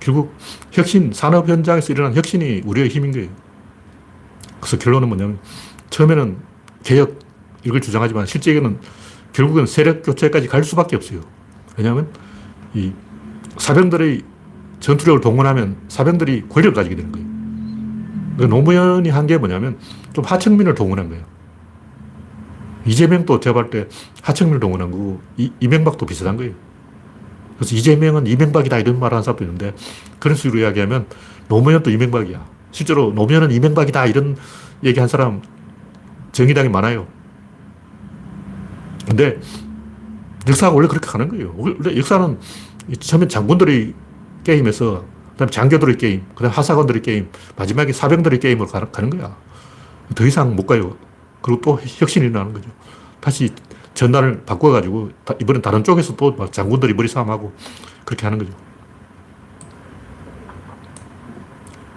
결국 혁신, 산업 현장에서 일어난 혁신이 우리의 힘인 거예요. 그래서 결론은 뭐냐면 처음에는 개혁, 이걸 주장하지만 실제로는 결국은 세력 교체까지 갈 수밖에 없어요. 왜냐하면 이 사병들의 전투력을 동원하면 사병들이 권력을 가지게 되는 거예요. 그 노무현이 한 게 뭐냐면 좀 하층민을 동원한 거예요. 이재명도 제가 볼때 하층민을 동원한 거고 이, 이명박도 비슷한 거예요. 그래서 이재명은 이명박이다 이런 말 하는 사람도 있는데 그런 식으로 이야기하면 노무현도 이명박이야. 실제로 노무현은 이명박이다 이런 얘기 한 사람 정의당이 많아요. 근데 역사가 원래 그렇게 가는 거예요. 원래 역사는 처음엔 장군들이 게임에서 그다음에 장교들의 게임, 그다음 하사관들의 게임, 마지막에 사병들의 게임으로 가는 거야. 더 이상 못 가요. 그리고 또 혁신이 일어나는 거죠. 다시 전단을 바꿔가지고 이번엔 다른 쪽에서 또 장군들이 머리 싸움하고 그렇게 하는 거죠.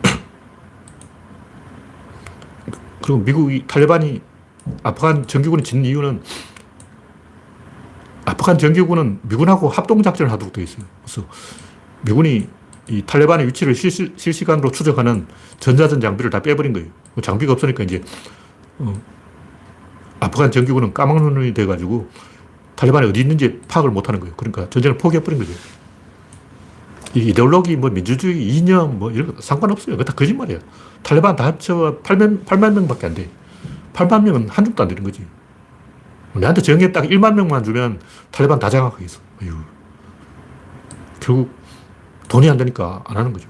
그리고 미국이 탈레반이 아프간 정규군이 진 이유는 아프간 정규군은 미군하고 합동 작전을 하도록 되어 있어요. 그래서 미군이 이 탈레반의 위치를 실시, 실시간으로 추적하는 전자전 장비를 다 빼버린 거예요. 뭐 장비가 없으니까 이제, 어, 아프간 정규군은 까막눈이 돼가지고 탈레반이 어디 있는지 파악을 못 하는 거예요. 그러니까 전쟁을 포기해버린 거죠. 이 이데올로기, 뭐 민주주의, 이념, 뭐 이런 거 상관없어요. 그거 다 거짓말이에요. 탈레반 다 합쳐 8만, 8만 명밖에 안 돼. 8만 명은 한 줌도 안 되는 거지. 내한테 정해 딱 1만 명만 주면 탈레반 다 장악하겠어. 어휴. 결국 돈이 안 되니까 안 하는 거죠.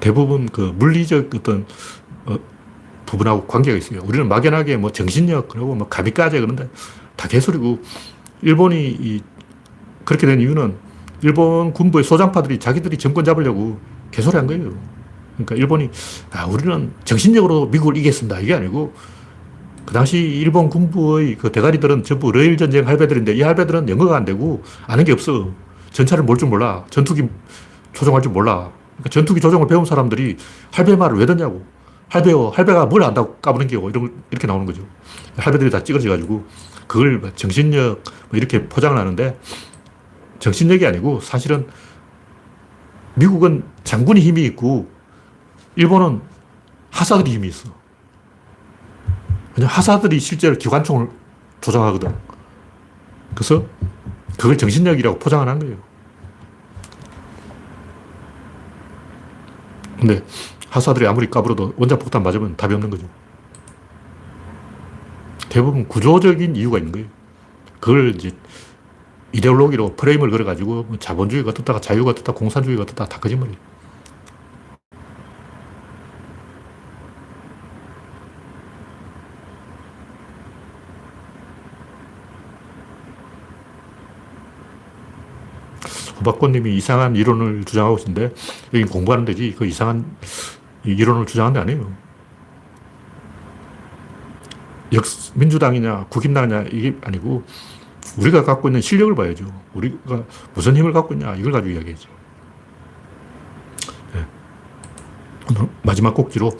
대부분 그 물리적 어떤 어, 부분하고 관계가 있어요. 우리는 막연하게 뭐 정신력, 그리고 뭐 가비까지 그런데 다 개소리고, 일본이 이 그렇게 된 이유는 일본 군부의 소장파들이 자기들이 정권 잡으려고 개소리 한 거예요. 그러니까 일본이, 아, 우리는 정신력으로 미국을 이겼습니다. 이게 아니고, 그 당시 일본 군부의 그 대가리들은 전부 러일 전쟁 할배들인데 이 할배들은 영어가 안 되고 아는 게 없어. 전차를 몰 줄 몰라. 전투기 조종할 줄 몰라. 그러니까 전투기 조종을 배운 사람들이 할배 말을 왜 듣냐고. 할배요. 할배가 뭘 안다고 까부는 게요. 이런, 이렇게 나오는 거죠. 할배들이 다 찌그러져 가지고 그걸 정신력 뭐 이렇게 포장을 하는데 정신력이 아니고 사실은 미국은 장군이 힘이 있고 일본은 하사들이 힘이 있어. 왜냐면 하사들이 실제로 기관총을 조정하거든. 그래서 그걸 정신력이라고 포장을 한 거예요. 근데 하사들이 아무리 까불어도 원자폭탄 맞으면 답이 없는 거죠. 대부분 구조적인 이유가 있는 거예요. 그걸 이제 이데올로기로 프레임을 걸어가지고 뭐 자본주의가 떴다가 자유가 떴다 공산주의가 떴다 다 거짓말이에요. 박꽃님이 이상한 이론을 주장하고 있는데 여기 공부하는 데지 그 이상한 이론을 주장하는 게 아니에요. 역, 민주당이냐 국힘당이냐 이게 아니고 우리가 갖고 있는 실력을 봐야죠. 우리가 무슨 힘을 갖고 있냐 이걸 가지고 이야기하죠. 네. 마지막 꼭지로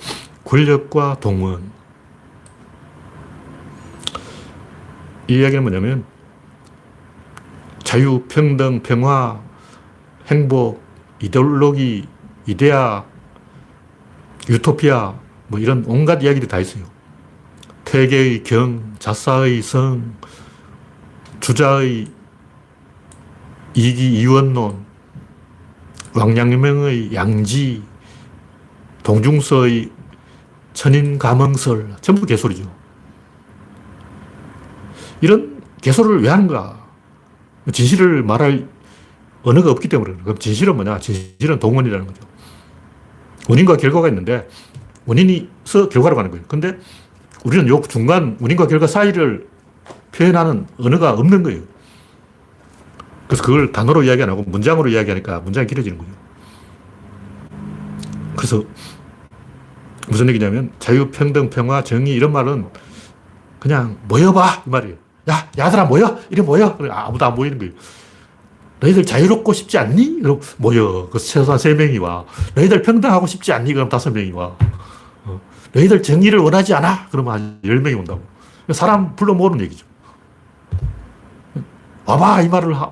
권력과 동원 이 이야기는 뭐냐면 자유, 평등, 평화, 행복, 이데올로기, 이데아, 유토피아, 뭐 이런 온갖 이야기들이 다 있어요. 태계의 경, 자사의 성, 주자의 이기 이원론, 왕양명의 양지, 동중서의 천인가멍설, 전부 개소리죠. 이런 개소리를 왜 하는가? 진실을 말할 언어가 없기 때문에 그럼 진실은 뭐냐? 진실은 동원이라는 거죠. 원인과 결과가 있는데 원인이서 결과로 가는 거예요. 근데 우리는 요 중간 원인과 결과 사이를 표현하는 언어가 없는 거예요. 그래서 그걸 단어로 이야기 안 하고 문장으로 이야기하니까 문장이 길어지는 거죠. 그래서 무슨 얘기냐면 자유, 평등, 평화, 정의 이런 말은 그냥 모여봐 이 말이에요. 야, 야들아 모여! 이리 모여! 아무도 안 모이는 거예요. 너희들 자유롭고 싶지 않니? 그럼 모여. 그 최소한 세 명이 와. 너희들 평등하고 싶지 않니? 그럼 다섯 명이 와. 어. 너희들 정의를 원하지 않아? 그러면 한 열 명이 온다고. 사람 불러 모으는 얘기죠. 와봐! 이 말을 하,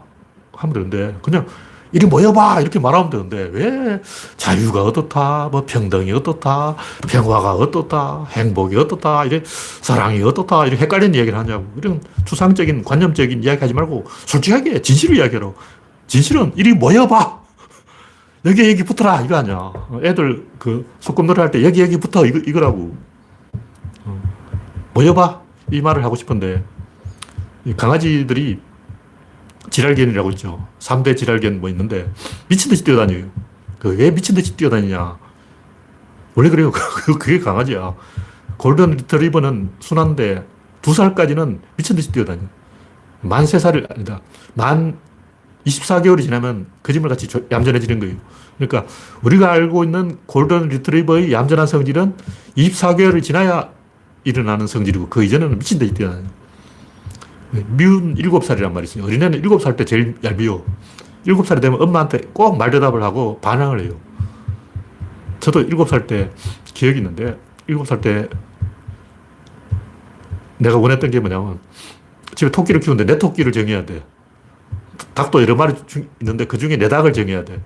하면 되는데, 그냥 이리 모여봐! 이렇게 말하면 되는데, 왜 자유가 어떻다, 뭐 평등이 어떻다, 평화가 어떻다, 행복이 어떻다, 이래 사랑이 어떻다, 이렇게 헷갈리는 이야기를 하냐고. 이런 추상적인, 관념적인 이야기 하지 말고, 솔직하게 진실을 이야기하라 진실은 이리 모여봐! 여기 여기 붙어라! 이거 아니야. 애들 그 소꿉놀이 할 때 여기 여기 붙어! 이거, 이거라고. 어. 모여봐! 이 말을 하고 싶은데, 강아지들이 지랄견이라고 있죠. 3대 지랄견 뭐 있는데 미친 듯이 뛰어다녀요. 그 왜 미친 듯이 뛰어다니냐. 원래 그래요. 그게 강아지야. 골든 리트리버는 순한데 두 살까지는 미친 듯이 뛰어다녀. 만 세 살이 아니다. 만 24개월이 지나면 거짓말 같이 얌전해지는 거예요. 그러니까 우리가 알고 있는 골든 리트리버의 얌전한 성질은 24개월이 지나야 일어나는 성질이고 그 이전에는 미친 듯이 뛰어다녀. 미운 7살이란 말이 있어요. 어린애는 7살 때 제일 얄미워. 7살이 되면 엄마한테 꼭 말대답을 하고 반항을 해요. 저도 7살 때 기억이 있는데, 7살 때 내가 원했던 게 뭐냐면, 집에 토끼를 키우는데 내 토끼를 정해야 돼. 닭도 여러 마리 있는데 그 중에 내 닭을 정해야 돼.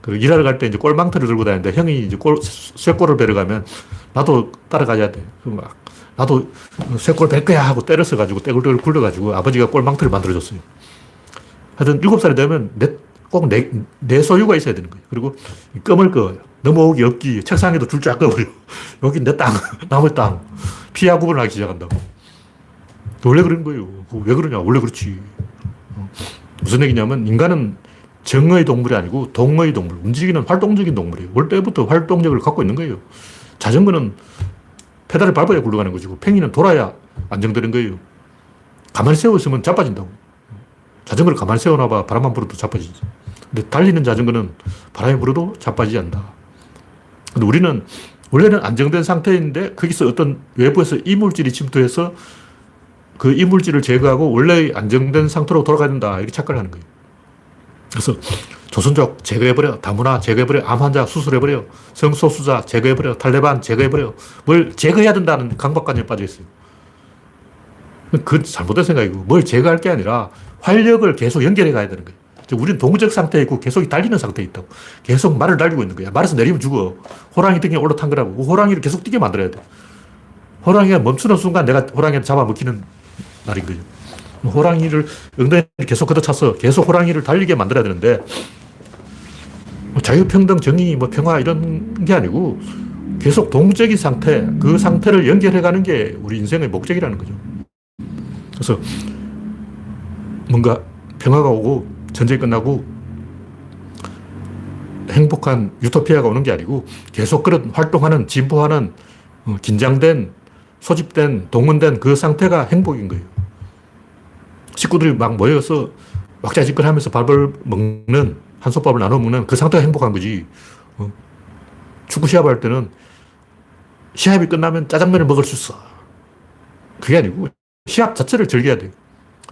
그리고 일하러 갈 때 이제 꼴망터를 들고 다니는데 형이 이제 꼴, 쇠꼴을 베러 가면 나도 따라가야 돼. 막 나도 쇠꼴 벨 거야 하고 떼를 써 가지고 떼굴떼굴 굴려가지고 아버지가 꼴망터를 만들어줬어요. 하여튼 일곱 살이 되면 내, 꼭 내, 내 소유가 있어야 되는 거예요. 그리고 금을 그어요. 넘어오기 없기. 책상에도 줄 쫙 그어버려. 여기 내 땅, 남의 땅. 피하 구분하기 시작한다고. 원래 그런 거예요. 왜 그러냐. 원래 그렇지. 어. 무슨 얘기냐면 인간은 정의 동물이 아니고 동의 동물. 움직이는 활동적인 동물이에요. 올 때부터 활동력을 갖고 있는 거예요. 자전거는 페달을 밟아야 굴러가는 거지. 팽이는 돌아야 안정되는 거예요. 가만히 세워 있으면 자빠진다고. 자전거를 가만히 세워놔봐. 바람만 불어도 자빠지지. 근데 달리는 자전거는 바람이 불어도 자빠지지 않는다. 근데 우리는 원래는 안정된 상태인데 거기서 어떤 외부에서 이물질이 침투해서 그 이물질을 제거하고 원래의 안정된 상태로 돌아가야 된다. 이렇게 착각을 하는 거예요. 그래서 조선족 제거해버려. 다문화 제거해버려. 암 환자 수술해버려. 성소수자 제거해버려. 탈레반 제거해버려. 뭘 제거해야 된다는 강박관념에 빠져 있어요. 그 잘못된 생각이고 뭘 제거할 게 아니라 활력을 계속 연결해 가야 되는 거예요. 우리는 동적 상태에 있고 계속 달리는 상태에 있다고. 계속 말을 달리고 있는 거야. 말에서 내리면 죽어. 호랑이 등에 올라탄 거라고. 그 호랑이를 계속 뛰게 만들어야 돼. 호랑이가 멈추는 순간 내가 호랑이를 잡아먹히는 날인 거죠. 호랑이를 엉덩이를 계속 걷어차서 계속 호랑이를 달리게 만들어야 되는데 뭐 자유평등, 정의, 뭐 평화 이런 게 아니고 계속 동적인 상태, 그 상태를 연결해가는 게 우리 인생의 목적이라는 거죠. 그래서 뭔가 평화가 오고 전쟁이 끝나고 행복한 유토피아가 오는 게 아니고 계속 그런 활동하는, 진보하는, 어, 긴장된, 소집된, 동원된 그 상태가 행복인 거예요. 식구들이 막 모여서 왁자지껄 하면서 밥을 먹는, 한솥밥을 나눠 먹는 그 상태가 행복한 거지. 어. 축구 시합할 때는 시합이 끝나면 짜장면을 먹을 수 있어. 그게 아니고 시합 자체를 즐겨야 돼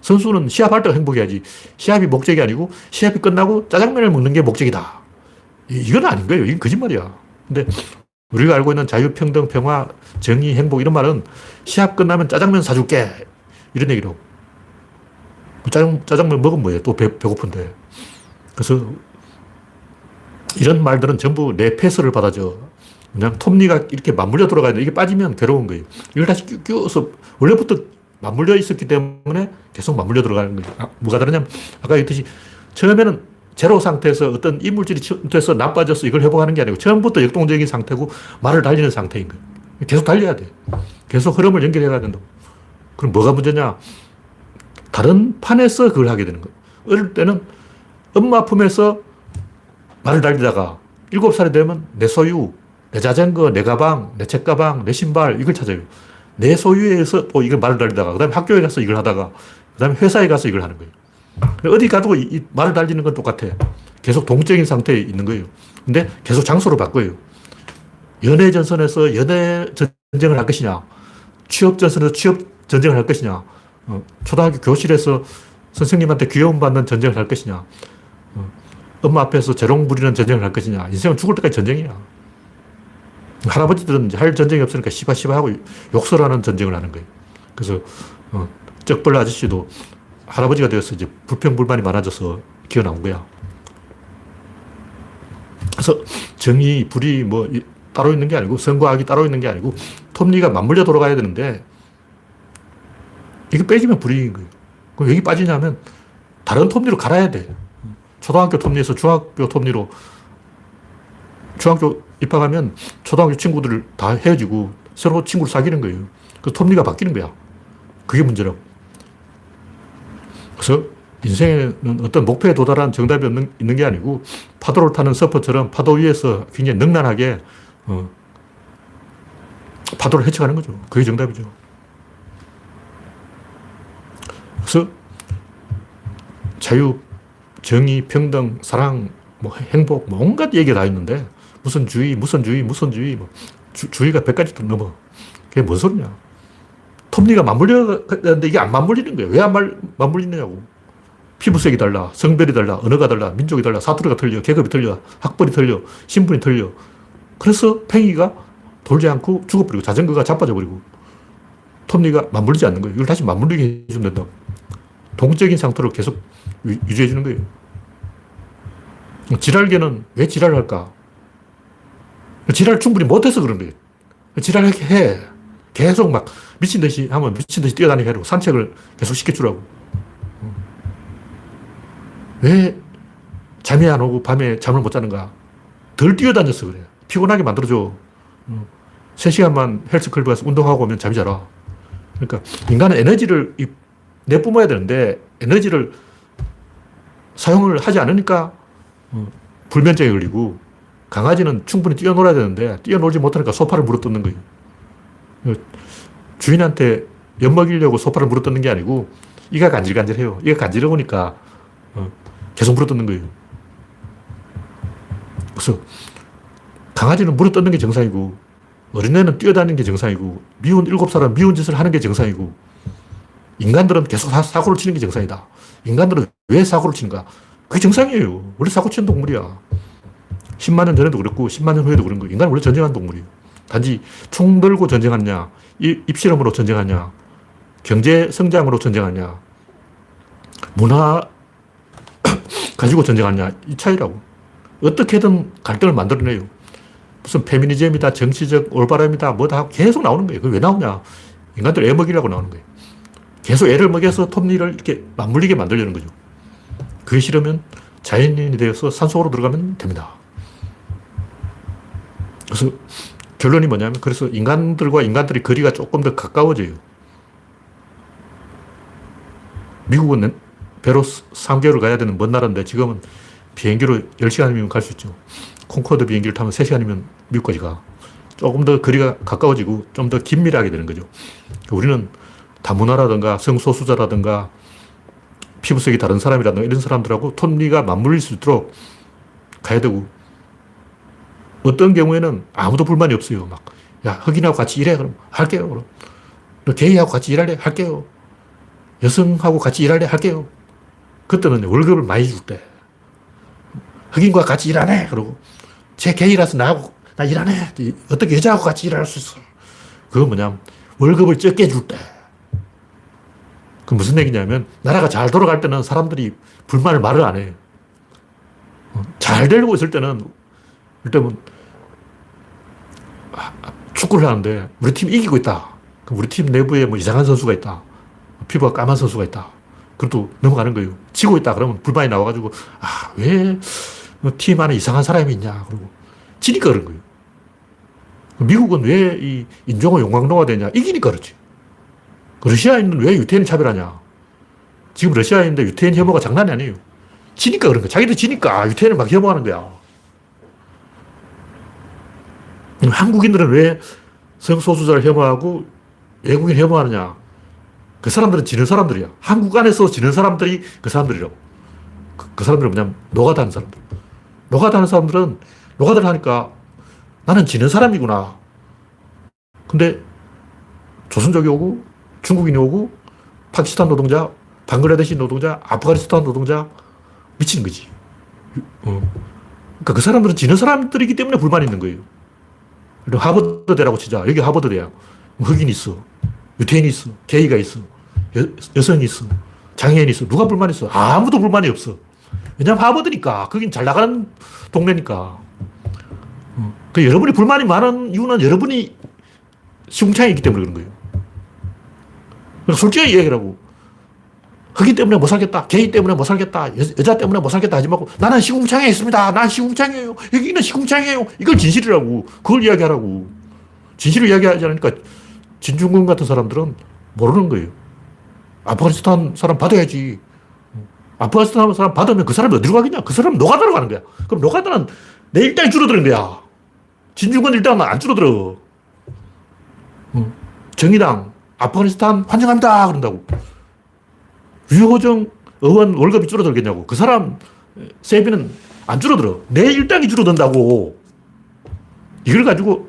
선수는 시합할 때가 행복해야지. 시합이 목적이 아니고 시합이 끝나고 짜장면을 먹는 게 목적이다. 이건 아닌 거예요. 이건 거짓말이야. 근데 우리가 알고 있는 자유, 평등, 평화, 정의, 행복 이런 말은 시합 끝나면 짜장면 사줄게. 이런 얘기로. 짜장, 짜장면 먹으면 뭐예요? 또 배, 배고픈데. 그래서 이런 말들은 전부 내 패스를 받아줘. 그냥 톱니가 이렇게 맞물려 들어가야 돼. 이게 빠지면 괴로운 거예요. 이걸 다시 끼워서 원래부터 맞물려 있었기 때문에 계속 맞물려 들어가는 거예요. 아, 뭐가 다르냐면 아까 얘기했듯이 처음에는 제로 상태에서 어떤 이물질이 침투해서 나빠져서 이걸 회복하는 게 아니고 처음부터 역동적인 상태고 말을 달리는 상태인 거예요. 계속 달려야 돼. 계속 흐름을 연결해 가야 된다. 그럼 뭐가 문제냐? 다른 판에서 그걸 하게 되는 거예요. 어릴 때는 엄마 품에서 말을 달리다가 일곱 살이 되면 내 소유, 내 자전거, 내 가방, 내 책가방, 내 신발 이걸 찾아요. 내 소유에서 또 이걸 말을 달리다가 그 다음에 학교에 가서 이걸 하다가 그 다음에 회사에 가서 이걸 하는 거예요. 어디 가도 이, 말을 달리는 건 똑같아. 계속 동적인 상태에 있는 거예요. 근데 계속 장소를 바꿔요. 연애 전선에서 연애 전쟁을 할 것이냐, 취업 전선에서 취업 전쟁을 할 것이냐, 어, 초등학교 교실에서 선생님한테 귀여움 받는 전쟁을 할 것이냐, 엄마 앞에서 재롱 부리는 전쟁을 할 것이냐. 인생은 죽을 때까지 전쟁이야. 할아버지들은 할 전쟁이 없으니까 시바시바 하고 욕설하는 전쟁을 하는 거예요. 그래서, 어, 쩍벌 아저씨도 할아버지가 되어서 이제 불평불만이 많아져서 기어 나온 거야. 그래서 정의, 불이 뭐 이- 따로 있는 게 아니고 선과 악이 따로 있는 게 아니고 톱니가 맞물려 돌아가야 되는데 이게 빼지면 불이익인 거예요. 그럼 여기 빠지냐면 다른 톱니로 갈아야 돼. 초등학교 톱니에서 중학교 톱니로 중학교 입학하면 초등학교 친구들 다 헤어지고 새로 친구를 사귀는 거예요. 그 톱니가 바뀌는 거야. 그게 문제라고. 그래서 인생에는 어떤 목표에 도달한 정답이 없는, 있는 게 아니고 파도를 타는 서퍼처럼 파도 위에서 굉장히 능란하게 어, 파도를 헤쳐가는 거죠. 그게 정답이죠. 그래서 자유, 정의, 평등, 사랑, 뭐 행복, 뭐 온갖 얘기가 다 있는데 무슨 주의, 무슨 주의, 무슨 주의, 뭐 주, 주의가 100가지 도 넘어. 그게 뭔 소리냐. 톱니가 맞물려는데 이게 안 맞물리는 거예요. 왜 안 맞물리느냐고. 피부색이 달라, 성별이 달라, 언어가 달라, 민족이 달라, 사투리가 틀려, 계급이 틀려, 학벌이 틀려, 신분이 틀려. 그래서 팽이가 돌지 않고 죽어버리고 자전거가 자빠져 버리고 톱니가 맞물리지 않는 거예요. 이걸 다시 맞물리게 해주면 된다고. 동적인 상태로 계속 유- 유지해 주는 거예요. 지랄계는 왜 지랄을 할까? 지랄 충분히 못해서 그런 거예요. 지랄 해. 계속 막 미친 듯이 하면 미친 듯이 뛰어다니게 하고 산책을 계속 시켜주라고. 왜 잠이 안 오고 밤에 잠을 못 자는가? 덜 뛰어다녀서 그래. 피곤하게 만들어줘. 3시간만 헬스클럽 가서 운동하고 오면 잠이 잘 와. 그러니까 인간은 에너지를 이- 내뿜어야 되는데 에너지를 사용을 하지 않으니까 어, 불면증에 걸리고 강아지는 충분히 뛰어놀아야 되는데 뛰어놀지 못하니까 소파를 물어뜯는 거예요. 어, 주인한테 엿먹이려고 소파를 물어뜯는 게 아니고 이가 간질간질해요. 이가 간지러우니까 어, 계속 물어뜯는 거예요. 그래서 강아지는 물어뜯는 게 정상이고 어린애는 뛰어다니는 게 정상이고 미운 일곱 살은 미운 짓을 하는 게 정상이고 인간들은 계속 사, 사고를 치는 게 정상이다. 인간들은 왜 사고를 치는가? 그게 정상이에요. 원래 사고 치는 동물이야. 10만 년 전에도 그랬고 10만 년 후에도 그런 거. 인간은 원래 전쟁하는 동물이에요. 단지 총 들고 전쟁하냐, 이- 입실험으로 전쟁하냐, 경제 성장으로 전쟁하냐, 문화 가지고 전쟁하냐 이 차이라고. 어떻게든 갈등을 만들어내요. 무슨 페미니즘이다, 정치적 올바름이다, 뭐다 계속 나오는 거예요. 그게 왜 나오냐? 인간들 애 먹이려고 나오는 거예요. 계속 애를 먹여서 톱니를 이렇게 맞물리게 만들려는 거죠. 그게 싫으면 자연인이 되어서 산속으로 들어가면 됩니다. 그래서 결론이 뭐냐면 그래서 인간들과 인간들의 거리가 조금 더 가까워져요. 미국은 배로 3개월 가야 되는 먼 나라인데 지금은 비행기로 10시간이면 갈 수 있죠. 콩코드 비행기를 타면 3시간이면 미국까지 가. 조금 더 거리가 가까워지고 좀 더 긴밀하게 되는 거죠. 우리는 다문화라든가 성소수자라든가 피부색이 다른 사람이라든가 이런 사람들하고 톱니가 맞물릴 수 있도록 가야 되고 어떤 경우에는 아무도 불만이 없어요. 막, 야, 흑인하고 같이 일해. 그럼 할게요. 그럼. 너 게이하고 같이 일할래? 할게요. 여성하고 같이 일할래? 할게요. 그때는 월급을 많이 줄 때. 흑인과 같이 일하네. 그러고, 제 게이라서 나하고, 나 일하네. 어떻게 여자하고 같이 일할 수 있어. 그건 뭐냐면, 월급을 적게 줄 때. 그 무슨 얘기냐면, 나라가 잘 돌아갈 때는 사람들이 불만을 말을 안 해요. 어, 잘 되고 있을 때는, 일단은, 아, 축구를 하는데, 우리 팀 이기고 있다. 우리 팀 내부에 뭐 이상한 선수가 있다. 피부가 까만 선수가 있다. 그래도 넘어가는 거예요. 지고 있다. 그러면 불만이 나와가지고, 아, 왜, 뭐팀 안에 이상한 사람이 있냐. 그러고, 지니까 그런 거예요. 미국은 왜 이 인종의 용광로가 되냐. 이기니까 그렇지. 러시아인은 왜 유태인을 차별하냐. 지금 러시아인데 유태인 혐오가 장난이 아니에요. 지니까 그런 거야. 자기들 지니까 유태인을 막 혐오하는 거야. 한국인들은 왜 성소수자를 혐오하고 외국인 혐오하느냐. 그 사람들은 지는 사람들이야. 한국 안에서 지는 사람들이 그 사람들이라고. 그, 그 사람들은 뭐냐면 노가다는 사람들. 노가다는 사람들은 노가다를 하니까 나는 지는 사람이구나. 근데 조선족이 오고 중국인이 오고 파키스탄 노동자, 방글라데시 노동자, 아프가니스탄 노동자 미치는 거지. 어. 그러니까 그 사람들은 지는 사람들이기 때문에 불만이 있는 거예요. 하버드대라고 치자. 여기 하버드대야. 흑인이 있어. 유태인이 있어. 게이가 있어. 여, 여성이 있어. 장애인이 있어. 누가 불만이 있어? 아무도 불만이 없어. 왜냐면 하버드니까. 거긴 잘 나가는 동네니까. 어. 그 여러분이 불만이 많은 이유는 여러분이 시궁창이 있기 때문에 그런 거예요. 그러니까 솔직하게 이야기라고. 흑인 때문에 못 살겠다. 게이 때문에 못 살겠다. 여, 자 때문에 못 살겠다 하지 말고 나는 시궁창에 있습니다. 난 시궁창이에요. 여기는 시궁창이에요. 이걸 진실이라고. 그걸 이야기하라고. 진실을 이야기하지 않으니까 진중권 같은 사람들은 모르는 거예요. 아프가니스탄 사람 받아야지. 아프가니스탄 사람 받으면 그 사람이 어디로 가겠냐? 그 사람은 노가다로 가는 거야. 그럼 노가다는 내 일당이 줄어드는 거야. 진중권 일당은 안 줄어들어. 정의당, 아프가니스탄 환영합니다. 그런다고. 유호정 의원 월급이 줄어들겠냐고. 그 사람 세비는 안 줄어들어. 내 일당이 줄어든다고. 이걸 가지고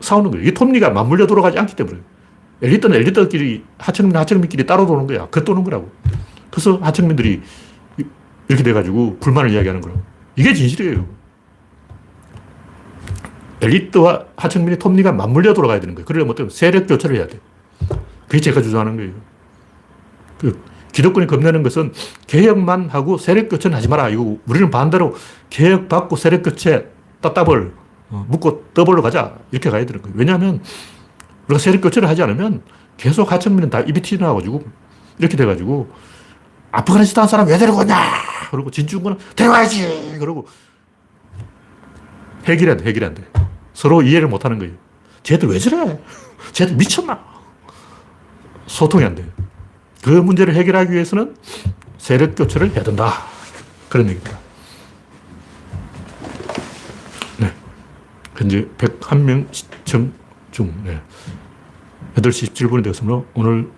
싸우는 거예요. 이게 톱니가 맞물려 돌아가지 않기 때문에. 엘리트는 엘리트끼리, 하층민, 하층민끼리 따로 도는 거야. 그 도는 거라고. 그래서 하층민들이 이렇게 돼가지고 불만을 이야기하는 거라고. 이게 진실이에요. 엘리트와 하층민의 톱니가 맞물려 돌아가야 되는 거예요. 그러려면 어떤 세력 교체를 해야 돼. 그게 제가 주장하는 거예요. 그 기득권이 겁내는 것은 개혁만 하고 세력 교체는 하지 마라. 이거 우리는 반대로 개혁 받고 세력 교체 따따블 어, 묶고 더블로 가자. 이렇게 가야 되는 거예요. 왜냐하면 우리가 세력 교체를 하지 않으면 계속 하층민은 다 입이 튀어나와가지고 이렇게 돼가지고 아프가니스탄 사람 왜 데리고 오냐? 그러고 진중권은 데려와야지. 그러고 해결이 안 돼, 해결이 안 돼. 서로 이해를 못 하는 거예요. 쟤들 왜 저래? 쟤들 미쳤나? 소통이 안 돼요. 그 문제를 해결하기 위해서는 세력 교체를 해야 된다. 그런 얘기입니다. 네. 현재 101명 시청 중, 네. 8시 17분이 되었으므로 오늘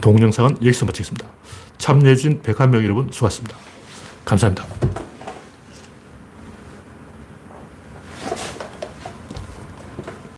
동영상은 여기서 마치겠습니다. 참여해주신 101명 여러분 수고하셨습니다. 감사합니다.